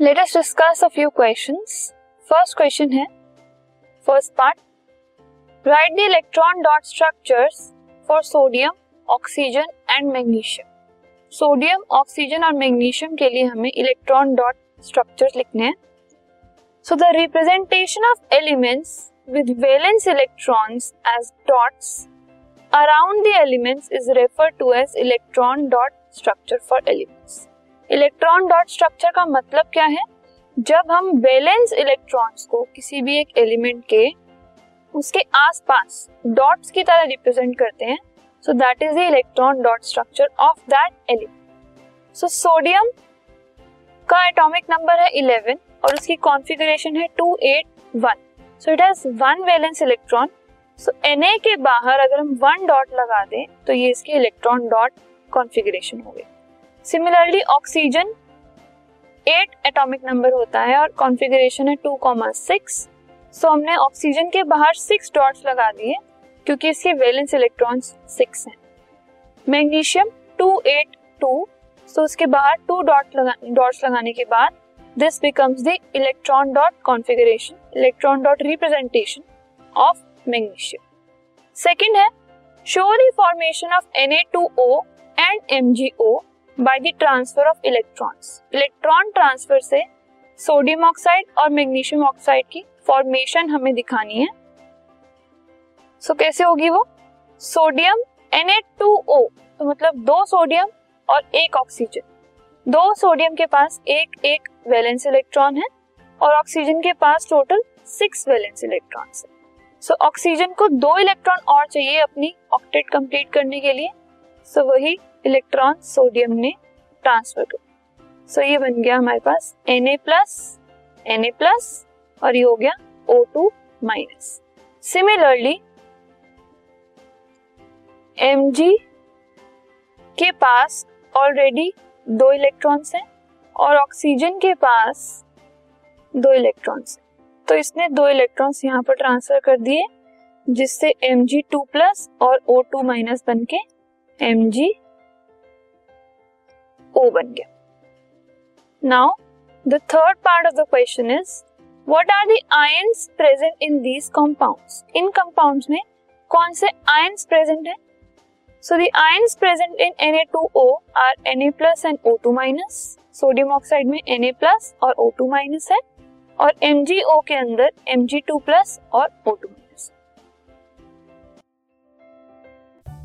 Let us discuss a few questions first question है first part right the electron dot structures for sodium oxygen and magnesium sodium oxygen और magnesium के लिए हमें electron dot structures लिखने हैं. So the representation of elements with valence electrons as dots around the elements is refer to as electron dot structure for elements electron dot structure का मतलब क्या है? जब हम वैलेंस इलेक्ट्रॉन्स को किसी भी एक एलिमेंट के उसके आसपास डॉट्स की तरह रिप्रेजेंट करते हैं so that is the electron dot structure of that element so sodium का एटॉमिक नंबर है 11 और उसकी कॉन्फ़िगरेशन है 281 so it has one valence electron so Na के बाहर अगर हम वन डॉट लगा दें तो ये इसकी इलेक्ट्रॉन डॉट कॉन्फ़िगरेशन हो गई। Similarly oxygen eight atomic number होता है और कॉन्फ़िगरेशन है टू कॉमा सिक्स सो हमने ऑक्सीजन के बाहर सिक्स डॉट्स लगा दिए क्योंकि इसके वैलेंस इलेक्ट्रॉन्स सिक्स हैं। Magnesium two eight two so उसके बाहर टू डॉट डॉट्स लगाने के बाद this becomes the electron dot configuration electron dot representation of magnesium second है show the formation of Na2O and MgO by the transfer of electrons electron transfer से sodium oxide और magnesium oxide की formation हमें दिखानी है। So so, कैसे होगी वो? सोडियम Na2O तो मतलब दो सोडियम और एक ऑक्सीजन दो सोडियम के पास एक एक वैलेंस इलेक्ट्रॉन है और ऑक्सीजन के पास टोटल सिक्स वैलेंस इलेक्ट्रॉन्स है। सो so, ऑक्सीजन को दो इलेक्ट्रॉन और चाहिए अपनी ऑक्टेट कंप्लीट करने के लिए। सो so, वही इलेक्ट्रॉन सोडियम ने ट्रांसफ़र कर सो so, ये बन गया हमारे पास Na प्लस Na प्लस और ये हो गया O2 माइनस सिमिलरली Mg के पास ऑलरेडी दो इलेक्ट्रॉन्स हैं और ऑक्सीजन के पास दो इलेक्ट्रॉन्स हैं। तो इसने दो इलेक्ट्रॉन्स यहाँ पर ट्रांसफ़र कर दिए जिससे एम जी टू प्लस और ओ टू माइनस बन के एम जी ओ बन गया। Now the third part of the question is what are the present in these compounds in compounds में कौन से आयंस प्रेजेंट है? So the ions present in Na2O are Na and O2 minus sodium oxide में Na plus और O2 minus है। और MgO के अंदर Mg2 प्लस और O O2